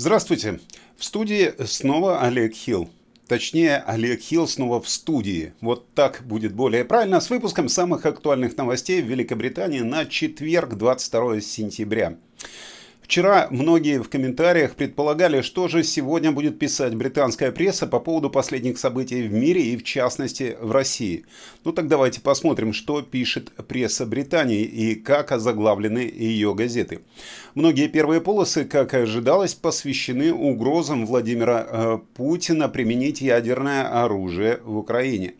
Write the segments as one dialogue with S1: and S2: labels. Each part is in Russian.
S1: Здравствуйте. В студии снова Олег Хилл. Точнее, Олег Хилл снова в студии. Вот так будет более правильно, с выпуском самых актуальных новостей в Великобритании на четверг, 22 сентября. Вчера многие в комментариях предполагали, что же сегодня будет писать британская пресса по поводу последних событий в мире и в частности в России. Ну так давайте посмотрим, что пишет пресса Британии и как озаглавлены ее газеты. Многие первые полосы, как и ожидалось, посвящены угрозам Владимира э, Путина применить ядерное оружие в Украине.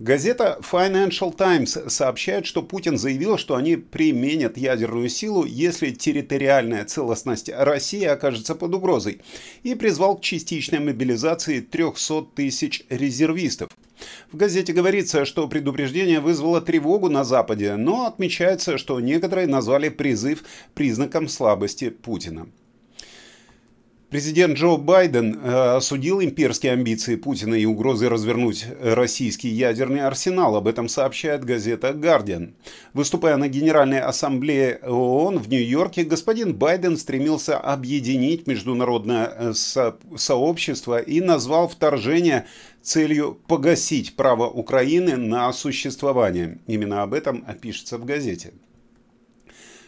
S1: Газета Financial Times сообщает, что Путин заявил, что они применят ядерную силу, если территориальная целостность России окажется под угрозой, и призвал к частичной мобилизации 300 тысяч резервистов. В газете говорится, что предупреждение вызвало тревогу на Западе, но отмечается, что некоторые назвали призыв признаком слабости Путина. Президент Джо Байден э, осудил имперские амбиции Путина и угрозы развернуть российский ядерный арсенал. Об этом сообщает газета «Гардиан». Выступая на Генеральной Ассамблее ООН в Нью-Йорке, господин Байден стремился объединить международное э, со сообщество и назвал вторжение целью погасить право Украины на существование. Именно об этом пишется в газете.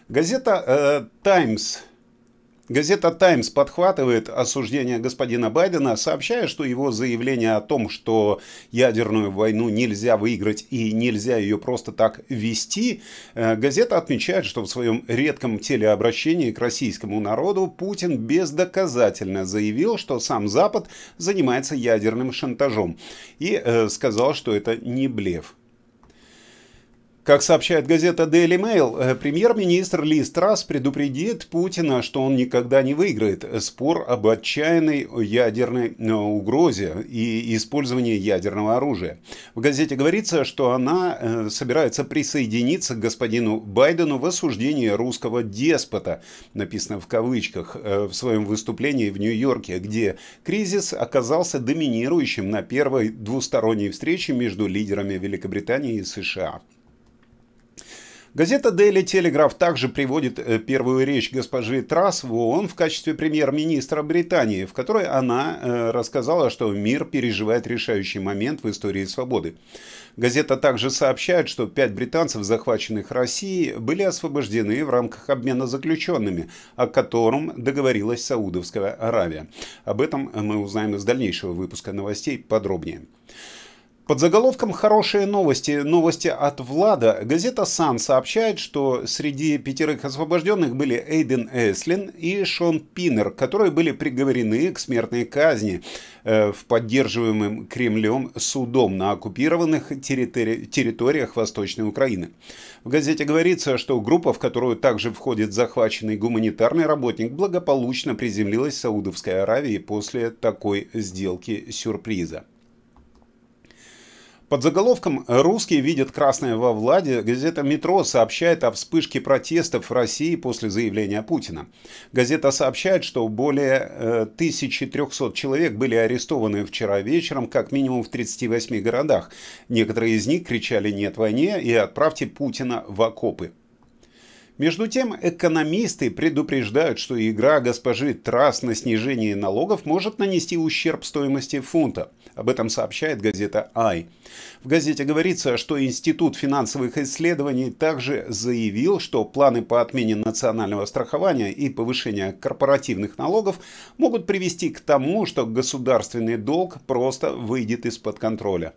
S1: Газета «Таймс» э, Газета «Таймс» подхватывает осуждение господина Байдена, сообщая, что его заявление о том, что ядерную войну нельзя выиграть и нельзя ее просто так вести, э, газета отмечает, что в своем редком телеобращении к российскому народу Путин бездоказательно заявил, что сам Запад занимается ядерным шантажом и э, сказал, что это не блеф. Как сообщает газета Daily Mail, э, премьер-министр Ли Страс предупредит Путина, что он никогда не выиграет спор об отчаянной ядерной э, угрозе и использовании ядерного оружия. В газете говорится, что она э, собирается присоединиться к господину Байдену в осуждении русского деспота, написано в кавычках, в своем выступлении в Нью-Йорке, где кризис оказался доминирующим на первой двусторонней встрече между лидерами Великобритании и США. Газета Daily Telegraph также приводит э, первую речь госпожи Трасс в ООН в качестве премьер-министра Британии, в которой она э, рассказала, что мир переживает решающий момент в истории свободы. Газета также сообщает, что пять британцев, захваченных Россией, были освобождены в рамках обмена заключенными, о котором договорилась Саудовская Аравия. Об этом мы узнаем из дальнейшего выпуска новостей подробнее. Под заголовком «Хорошие новости. Новости от Влада» газета «Сан» сообщает, что среди пятерых освобожденных были Эйден Эслин и Шон Пинер, которые были приговорены к смертной казни э, в поддерживаемом Кремлем судом на оккупированных территори территориях Восточной Украины. В газете говорится, что группа, в которую также входит захваченный гуманитарный работник, благополучно приземлилась в Саудовской Аравии после такой сделки сюрприза. Под заголовком «Русские видят красное во Владе» газета «Метро» сообщает о вспышке протестов в России после заявления Путина. Газета сообщает, что более 1300 э, человек были арестованы вчера вечером как минимум в 38 городах. Некоторые из них кричали «нет войне» и «отправьте Путина в окопы». Между тем, экономисты предупреждают, что игра госпожи Трасс на снижение налогов может нанести ущерб стоимости фунта. Об этом сообщает газета «Ай». В газете говорится, что Институт финансовых исследований также заявил, что планы по отмене национального страхования и повышения корпоративных налогов могут привести к тому, что государственный долг просто выйдет из-под контроля.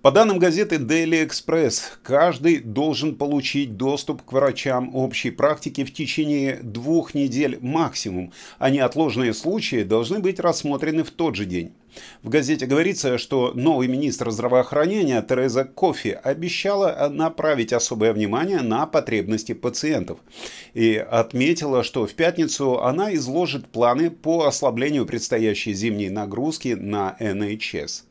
S1: По данным газеты Daily Express, каждый должен получить доступ к врачам общей практики в течение двух недель максимум, а неотложные случаи должны быть рассмотрены в тот же день. В газете говорится, что новый министр здравоохранения Тереза Кофи обещала направить особое внимание на потребности пациентов и отметила, что в пятницу она изложит планы по ослаблению предстоящей зимней нагрузки на NHS.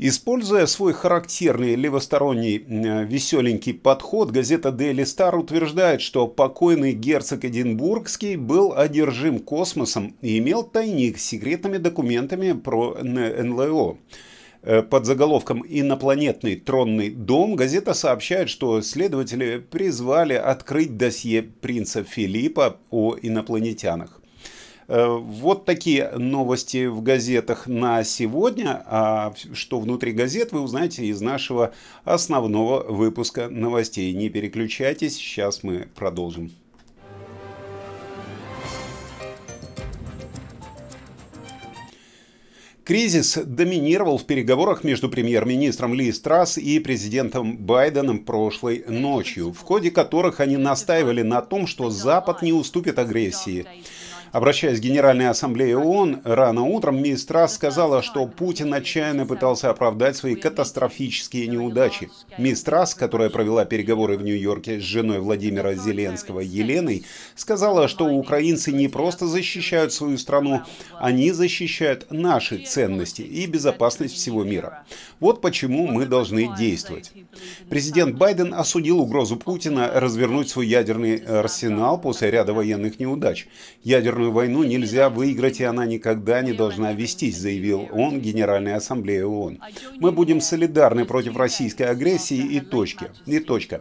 S1: Используя свой характерный левосторонний веселенький подход, газета Daily Star утверждает, что покойный герцог Эдинбургский был одержим космосом и имел тайник с секретными документами про НЛО. Э, под заголовком «Инопланетный тронный дом» газета сообщает, что следователи призвали открыть досье принца Филиппа о инопланетянах. Э, вот такие новости в газетах на сегодня. А что внутри газет, вы узнаете из нашего основного выпуска новостей. Не переключайтесь, сейчас мы продолжим. Кризис доминировал в переговорах между премьер-министром Ли Страс и президентом Байденом прошлой ночью, в ходе которых они настаивали на том, что Запад не уступит агрессии. Обращаясь к Генеральной Ассамблее ООН, рано утром мисс Трасс сказала, что Путин отчаянно пытался оправдать свои катастрофические неудачи. Мисс Трасс, которая провела переговоры в Нью-Йорке с женой Владимира Зеленского Еленой, сказала, что украинцы не просто защищают свою страну, они защищают наши ценности и безопасность всего мира. Вот почему мы должны действовать. Президент Байден осудил угрозу Путина развернуть свой ядерный арсенал после ряда военных неудач. Ядерный ядерную войну нельзя выиграть, и она никогда не должна вестись, заявил он Генеральной Ассамблее ООН. Мы будем солидарны против российской агрессии и точки. И точка.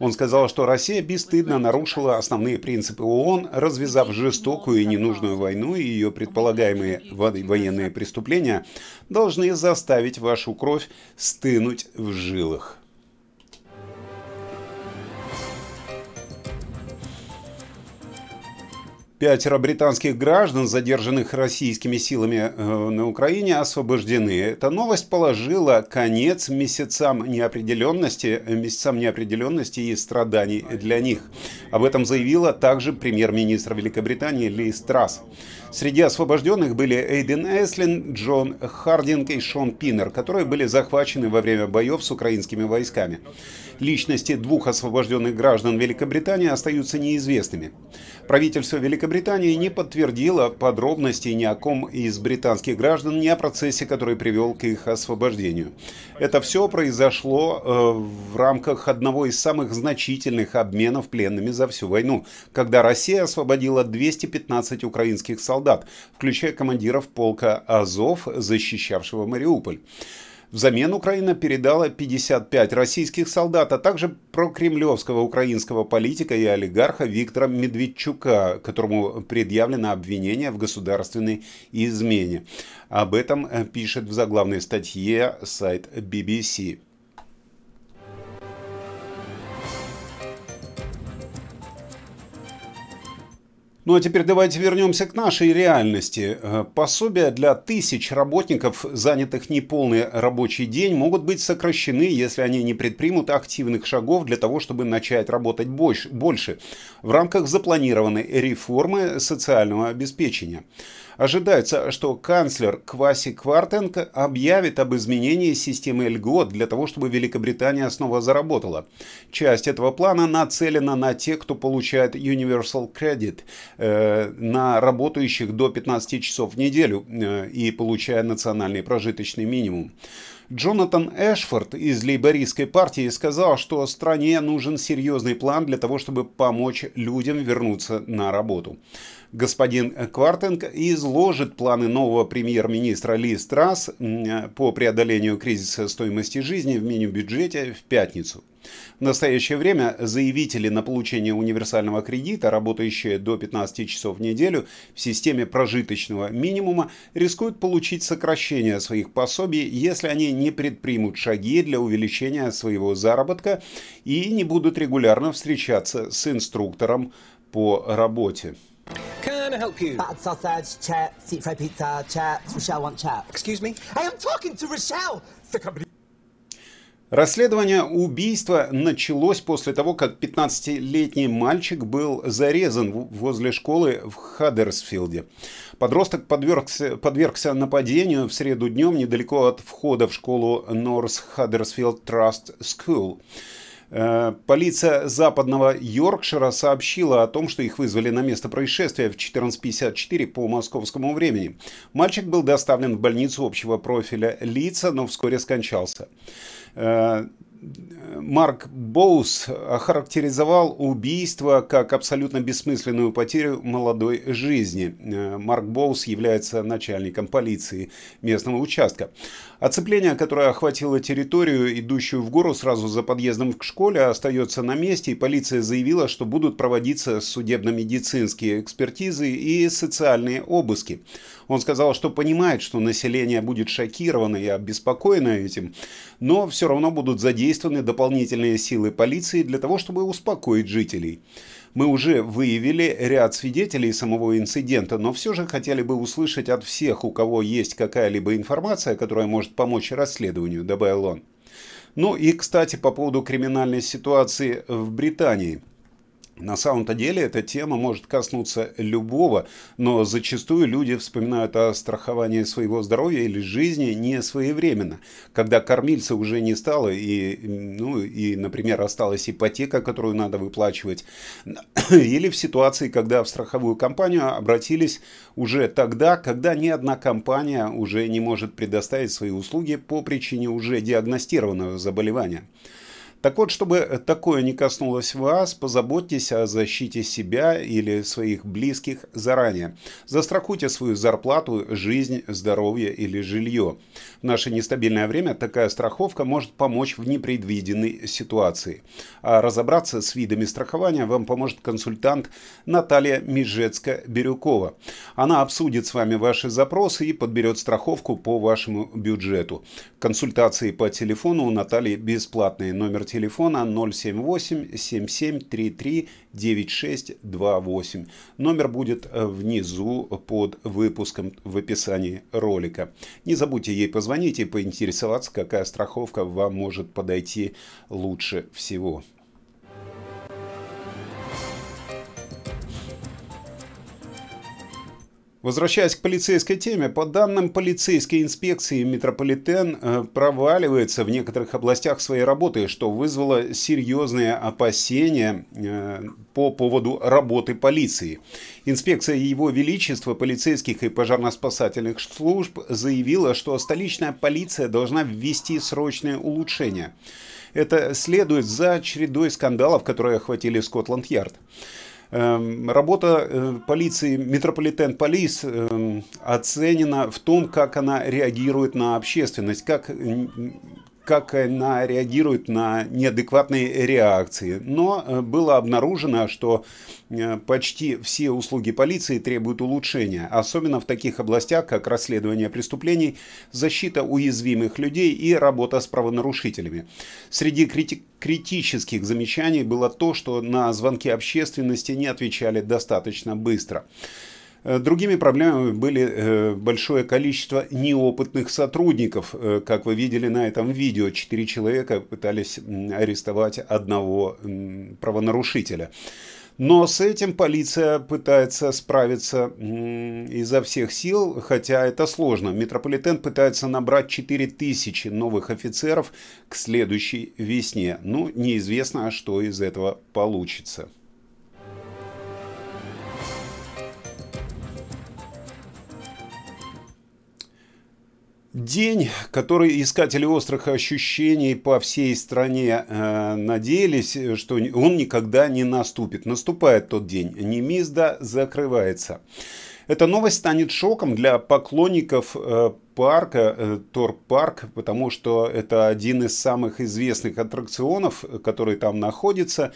S1: Он сказал, что Россия бесстыдно нарушила основные принципы ООН, развязав жестокую и ненужную войну, и ее предполагаемые военные преступления должны заставить вашу кровь стынуть в жилах. Пятеро британских граждан, задержанных российскими силами э, на Украине, освобождены. Эта новость положила конец месяцам неопределенности, месяцам неопределенности и страданий для них. Об этом заявила также премьер-министр Великобритании Ли Страс. Среди освобожденных были Эйден Эслин, Джон Хардинг и Шон Пиннер, которые были захвачены во время боев с украинскими войсками. Личности двух освобожденных граждан Великобритании остаются неизвестными. Правительство Великобритании не подтвердило подробностей ни о ком из британских граждан, ни о процессе, который привел к их освобождению. Это все произошло э, в рамках одного из самых значительных обменов пленными за всю войну, когда Россия освободила 215 украинских солдат, включая командиров полка Азов, защищавшего Мариуполь. Взамен Украина передала 55 российских солдат, а также прокремлевского украинского политика и олигарха Виктора Медведчука, которому предъявлено обвинение в государственной измене. Об этом э, пишет в заглавной статье сайт BBC. Ну а теперь давайте вернемся к нашей реальности. Э, пособия для тысяч работников, занятых неполный рабочий день, могут быть сокращены, если они не предпримут активных шагов для того, чтобы начать работать больше в рамках запланированной реформы социального обеспечения. Ожидается, что канцлер Кваси Квартенко объявит об изменении системы льгот для того, чтобы Великобритания снова заработала. Часть этого плана нацелена на тех, кто получает Universal Credit, на работающих до 15 часов в неделю э, и получая национальный прожиточный минимум. Джонатан Эшфорд из лейбористской партии сказал, что стране нужен серьезный план для того, чтобы помочь людям вернуться на работу. Господин Квартенг изложит планы нового премьер-министра Ли Страс по преодолению кризиса стоимости жизни в меню-бюджете в пятницу. В настоящее время заявители на получение универсального кредита, работающие до 15 часов в неделю в системе прожиточного минимума, рискуют получить сокращение своих пособий, если они не предпримут шаги для увеличения своего заработка и не будут регулярно встречаться с инструктором по работе. I help you? Battered sausage, chat, seat fry pizza, chat. Rochelle want chat. Excuse me? I am talking to Rochelle, the company. Расследование убийства началось после того, как 15-летний мальчик был зарезан возле школы в Хаддерсфилде. Подросток подвергся, подвергся нападению в среду днем недалеко от входа в школу North Huddersfield Trust School. Э, полиция западного Йоркшира сообщила о том, что их вызвали на место происшествия в 14.54 по московскому времени. Мальчик был доставлен в больницу общего профиля лица, но вскоре скончался. Марк Боус охарактеризовал убийство как абсолютно бессмысленную потерю молодой жизни. Э, Марк Боус является начальником полиции местного участка. Оцепление, которое охватило территорию, идущую в гору сразу за подъездом к школе, остается на месте, и полиция заявила, что будут проводиться судебно-медицинские экспертизы и социальные обыски. Он сказал, что понимает, что население будет шокировано и обеспокоено этим, но все равно будут задействованы дополнительные силы полиции для того, чтобы успокоить жителей. Мы уже выявили ряд свидетелей самого инцидента, но все же хотели бы услышать от всех, у кого есть какая-либо информация, которая может помочь расследованию, добавил он. Ну и, кстати, по поводу криминальной ситуации в Британии – на самом-то деле эта тема может коснуться любого, но зачастую люди вспоминают о страховании своего здоровья или жизни не своевременно, когда кормильца уже не стало и, ну, и, например, осталась ипотека, которую надо выплачивать, или в ситуации, когда в страховую компанию обратились уже тогда, когда ни одна компания уже не может предоставить свои услуги по причине уже диагностированного заболевания. Так вот, чтобы такое не коснулось вас, позаботьтесь о защите себя или своих близких заранее. Застрахуйте свою зарплату, жизнь, здоровье или жилье. В наше нестабильное время такая страховка может помочь в непредвиденной ситуации. А разобраться с видами страхования вам поможет консультант Наталья Межецка-Бирюкова. Она обсудит с вами ваши запросы и подберет страховку по вашему бюджету. Консультации по телефону у Натальи бесплатные. Номер телефона телефона 078 7733 9628. Номер будет э, внизу под выпуском в описании ролика. Не забудьте ей позвонить и поинтересоваться, какая страховка вам может подойти лучше всего. Возвращаясь к полицейской теме, по данным полицейской инспекции, метрополитен э, проваливается в некоторых областях своей работы, что вызвало серьезные опасения э, по поводу работы полиции. Инспекция Его Величества полицейских и пожарно-спасательных служб заявила, что столичная полиция должна ввести срочные улучшения. Это следует за чередой скандалов, которые охватили Скотланд-Ярд. Эм, работа э, полиции Metropolitan Police эм, оценена в том, как она реагирует на общественность, как как она реагирует на неадекватные реакции. Но э, было обнаружено, что э, почти все услуги полиции требуют улучшения, особенно в таких областях, как расследование преступлений, защита уязвимых людей и работа с правонарушителями. Среди крити критических замечаний было то, что на звонки общественности не отвечали достаточно быстро. Э, другими проблемами были э, большое количество неопытных сотрудников. Э, как вы видели на этом видео, четыре человека пытались арестовать одного правонарушителя. Но с этим полиция пытается справиться изо всех сил, хотя это сложно. Метрополитен пытается набрать 4000 новых офицеров к следующей весне. Ну, неизвестно, что из этого получится. День, который искатели острых ощущений по всей стране э, надеялись, что он никогда не наступит. Наступает тот день. Немизда закрывается. Эта новость станет шоком для поклонников э, парка, э, Тор-парк, потому что это один из самых известных аттракционов, который там находится.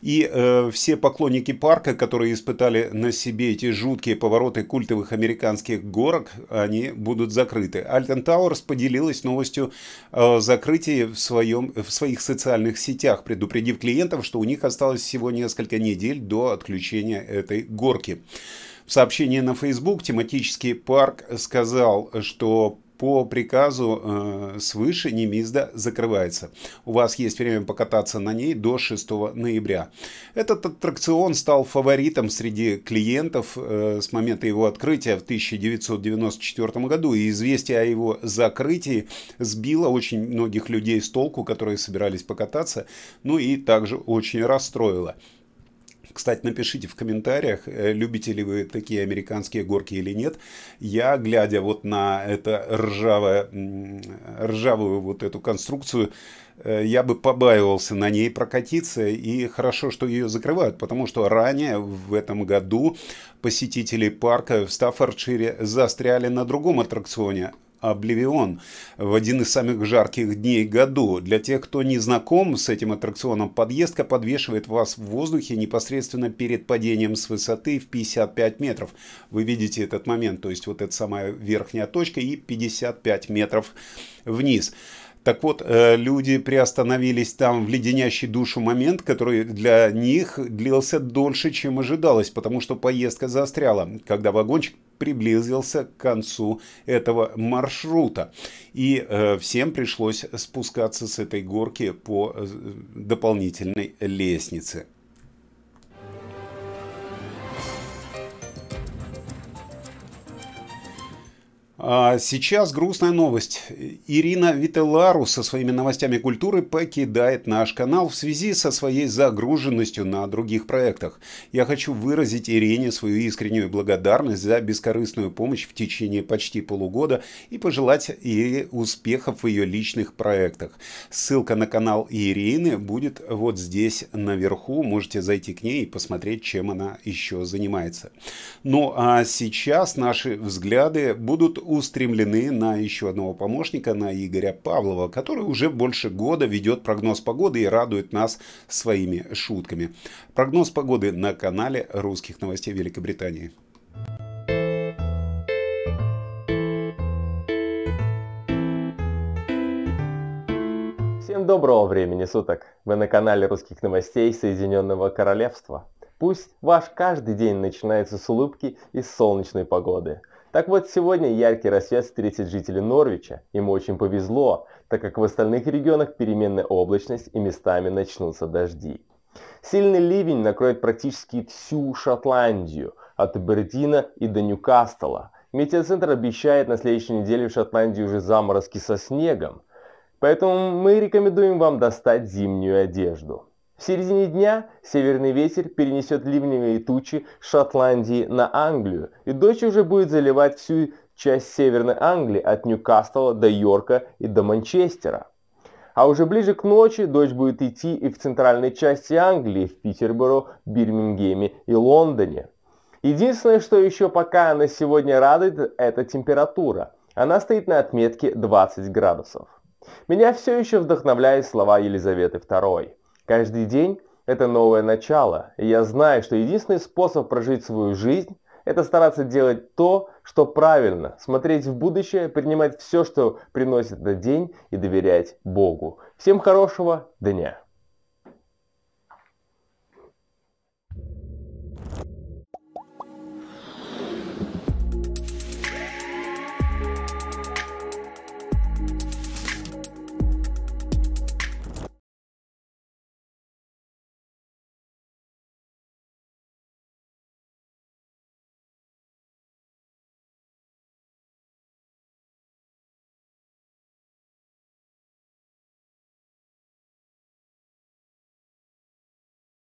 S1: И э, все поклонники парка, которые испытали на себе эти жуткие повороты культовых американских горок, они будут закрыты. Альтен Тауэрс поделилась новостью о закрытии в, своем, в своих социальных сетях, предупредив клиентов, что у них осталось всего несколько недель до отключения этой горки. Сообщении на Facebook тематический парк сказал, что по приказу э, свыше Немизда закрывается. У вас есть время покататься на ней до 6 ноября. Этот аттракцион стал фаворитом среди клиентов э, с момента его открытия в 1994 году. И известие о его закрытии сбило очень многих людей с толку, которые собирались покататься, ну и также очень расстроило. Кстати, напишите в комментариях, э, любите ли вы такие американские горки или нет. Я, глядя вот на это ржавое, ржавую вот эту конструкцию, э, я бы побаивался на ней прокатиться, и хорошо, что ее закрывают, потому что ранее в этом году посетители парка в Стаффордшире застряли на другом аттракционе, Обливион в один из самых жарких дней году. Для тех, кто не знаком с этим аттракционом, подъездка подвешивает вас в воздухе непосредственно перед падением с высоты в 55 метров. Вы видите этот момент, то есть вот эта самая верхняя точка и 55 метров вниз. Так вот, э, люди приостановились там в леденящий душу момент, который для них длился дольше, чем ожидалось, потому что поездка застряла, когда вагончик приблизился к концу этого маршрута. И э, всем пришлось спускаться с этой горки по э, дополнительной лестнице. А сейчас грустная новость. Ирина Вителару со своими новостями культуры покидает наш канал в связи со своей загруженностью на других проектах. Я хочу выразить Ирине свою искреннюю благодарность за бескорыстную помощь в течение почти полугода и пожелать ей успехов в ее личных проектах. Ссылка на канал Ирины будет вот здесь наверху. Можете зайти к ней и посмотреть, чем она еще занимается. Ну а сейчас наши взгляды будут устремлены на еще одного помощника, на Игоря Павлова, который уже больше года ведет прогноз погоды и радует нас своими шутками. Прогноз погоды на канале русских новостей Великобритании.
S2: Всем доброго времени суток! Вы на канале русских новостей Соединенного Королевства. Пусть ваш каждый день начинается с улыбки и солнечной погоды. Так вот, сегодня яркий рассвет встретит жители Норвича. Ему очень повезло, так как в остальных регионах переменная облачность и местами начнутся дожди. Сильный ливень накроет практически всю Шотландию, от Бердина и до Ньюкасла. Метеоцентр обещает на следующей неделе в Шотландии уже заморозки со снегом. Поэтому мы рекомендуем вам достать зимнюю одежду. В середине дня северный ветер перенесет ливневые тучи Шотландии на Англию, и дождь уже будет заливать всю часть Северной Англии от Ньюкасла до Йорка и до Манчестера. А уже ближе к ночи дождь будет идти и в центральной части Англии, в Питерборо, Бирмингеме и Лондоне. Единственное, что еще пока на сегодня радует, это температура. Она стоит на отметке 20 градусов. Меня все еще вдохновляют слова Елизаветы II. Каждый день – это новое начало, и я знаю, что единственный способ прожить свою жизнь – это стараться делать то, что правильно, смотреть в будущее, принимать все, что приносит этот день и доверять Богу. Всем хорошего дня!